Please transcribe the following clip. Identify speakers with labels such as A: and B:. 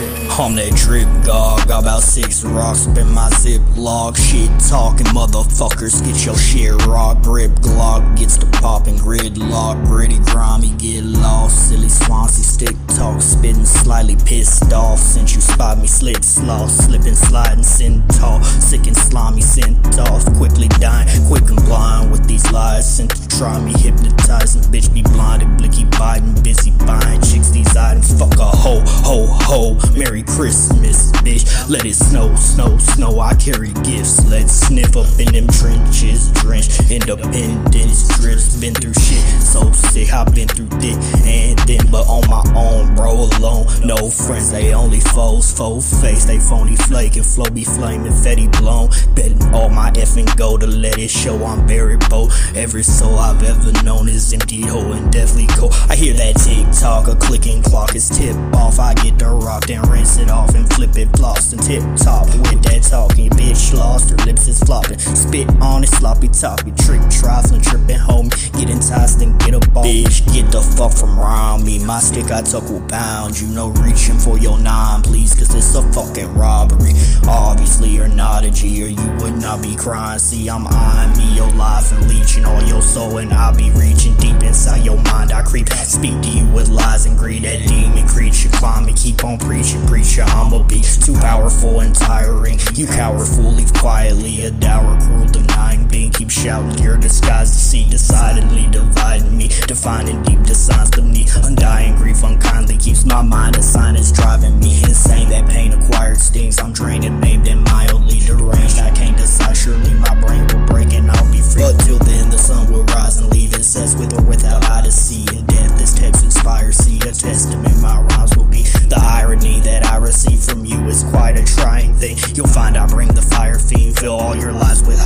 A: I'm that drip dog, got about six rocks up in my zip log. Shit talking motherfuckers, get your shit rock. Grip Glock gets the popping gridlock. Gritty, grimy, get lost. Silly swine, see stick talk, spitting slightly pissed off. Since you spot me, slip slaw, slipping, sliding, centaur. Sick and slimy, sent off. Quickly dying, quick and blind with these lies. Sent to try me, hypnotizing. Bitch be blinded, blicky biting, busy Merry Christmas, bitch. Let it snow, snow, snow. I carry gifts. Let's sniff up in them trenches. Drenched, independence drips. Been through shit so sick. I've been through thick and then, but on my own, bro, alone. No friends, they only foes. Full face, they phony flake and flow be flaming, fetty blown. Betting all my effing go to let it show I'm very bold. Every soul I've ever known is empty, hoe and deathly cold. I hear that tick tock, a clicking clock is tip off. I get the rock, then rinse it off and flip it floss and tip top with that talking. Bitch lost, her lips is flopping. Spit on it, sloppy toppy, trick, trifling, tripping, homie. Get enticed and get up off. Bitch, get the fuck from around me. My stick I took will pound. You know, reaching for your nine, please, cause it's a fucking robbery. Obviously, you're not a G, or you would not be crying. See, I'm eyeing me your life and leeching all your soul, and I'll be reaching deep inside your mind. I creep, speak to you with lies and greed. That demon creature climbing, keep on preaching, preacher. I'm a beast, too powerful and tiring. You cower fool, leave quietly, a dour, cruel, denying being. Keep shouting your disguise, to see, decidedly dividing me, defining deep designs beneath. Undying grief unkindly keeps my mind inspires, see a testament. My rhymes will be the irony that I receive from you is quite a trying thing. You'll find I bring the fire fiend, fill all your lives with